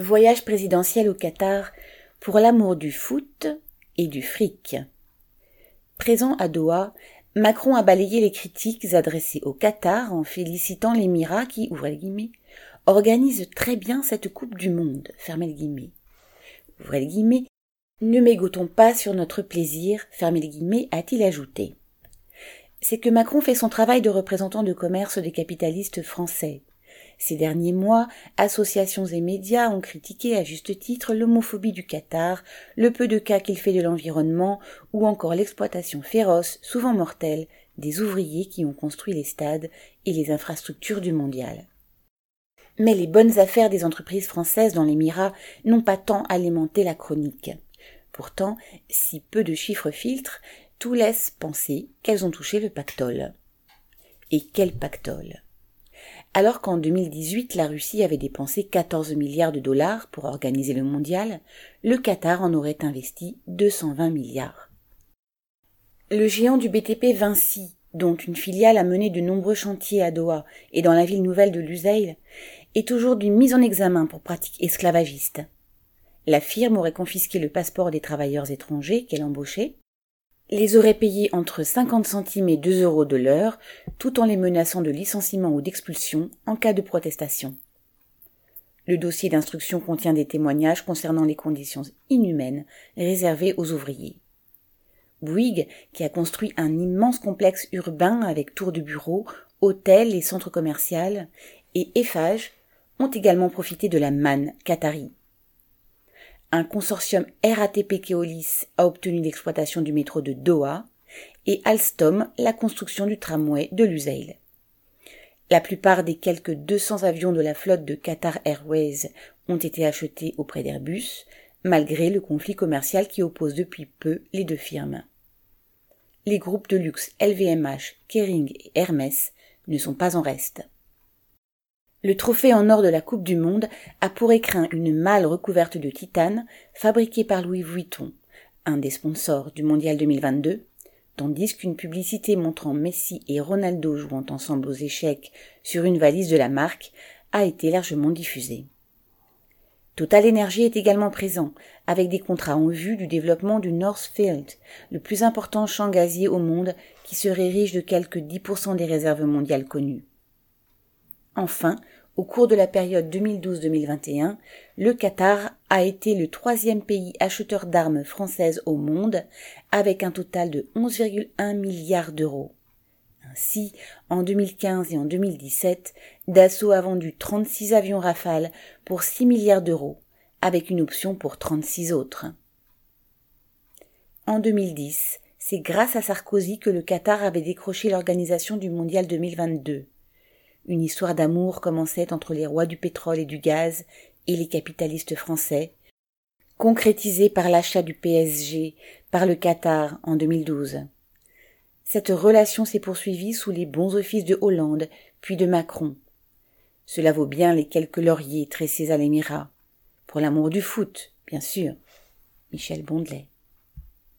Voyage présidentiel au Qatar pour l'amour du foot et du fric. Présent à Doha, Macron a balayé les critiques adressées au Qatar en félicitant l'Émirat qui, ouvrez le guillemets, organise très bien cette Coupe du Monde, fermez le guillemets. Ouvrez le guillemets, ne mégotons pas sur notre plaisir, fermez le guillemets, a-t-il ajouté. C'est que Macron fait son travail de représentant de commerce des capitalistes français. Ces derniers mois, associations et médias ont critiqué à juste titre l'homophobie du Qatar, le peu de cas qu'il fait de l'environnement, ou encore l'exploitation féroce, souvent mortelle, des ouvriers qui ont construit les stades et les infrastructures du mondial. Mais les bonnes affaires des entreprises françaises dans l'Émirat n'ont pas tant alimenté la chronique. Pourtant, si peu de chiffres filtrent, tout laisse penser qu'elles ont touché le pactole. Et quel pactole? Alors qu'en 2018, la Russie avait dépensé 14 milliards de dollars pour organiser le mondial, le Qatar en aurait investi 220 milliards. Le géant du BTP Vinci, dont une filiale a mené de nombreux chantiers à Doha et dans la ville nouvelle de Lusail, est aujourd'hui mise en examen pour pratiques esclavagistes. La firme aurait confisqué le passeport des travailleurs étrangers qu'elle embauchait, les aurait payés entre 50 centimes et 2 euros de l'heure, tout en les menaçant de licenciement ou d'expulsion en cas de protestation. Le dossier d'instruction contient des témoignages concernant les conditions inhumaines réservées aux ouvriers. Bouygues, qui a construit un immense complexe urbain avec tours de bureaux, hôtels et centres commerciaux, et Eiffage ont également profité de la manne qatari un consortium RATP Keolis a obtenu l'exploitation du métro de Doha et Alstom la construction du tramway de Lusail. La plupart des quelques 200 avions de la flotte de Qatar Airways ont été achetés auprès d'Airbus, malgré le conflit commercial qui oppose depuis peu les deux firmes. Les groupes de luxe LVMH, Kering et Hermès ne sont pas en reste. Le trophée en or de la Coupe du Monde a pour écrin une malle recouverte de titane fabriquée par Louis Vuitton, un des sponsors du Mondial 2022, tandis qu'une publicité montrant Messi et Ronaldo jouant ensemble aux échecs sur une valise de la marque a été largement diffusée. Total Energy est également présent, avec des contrats en vue du développement du Northfield, le plus important champ gazier au monde qui serait riche de quelques 10% des réserves mondiales connues. Enfin, au cours de la période 2012-2021, le Qatar a été le troisième pays acheteur d'armes françaises au monde, avec un total de 11,1 milliards d'euros. Ainsi, en 2015 et en 2017, Dassault a vendu 36 avions Rafale pour 6 milliards d'euros, avec une option pour 36 autres. En 2010, c'est grâce à Sarkozy que le Qatar avait décroché l'organisation du Mondial 2022. Une histoire d'amour commençait entre les rois du pétrole et du gaz et les capitalistes français, concrétisée par l'achat du PSG par le Qatar en 2012. Cette relation s'est poursuivie sous les bons offices de Hollande, puis de Macron. Cela vaut bien les quelques lauriers tressés à l'émirat. Pour l'amour du foot, bien sûr. Michel Bondelet.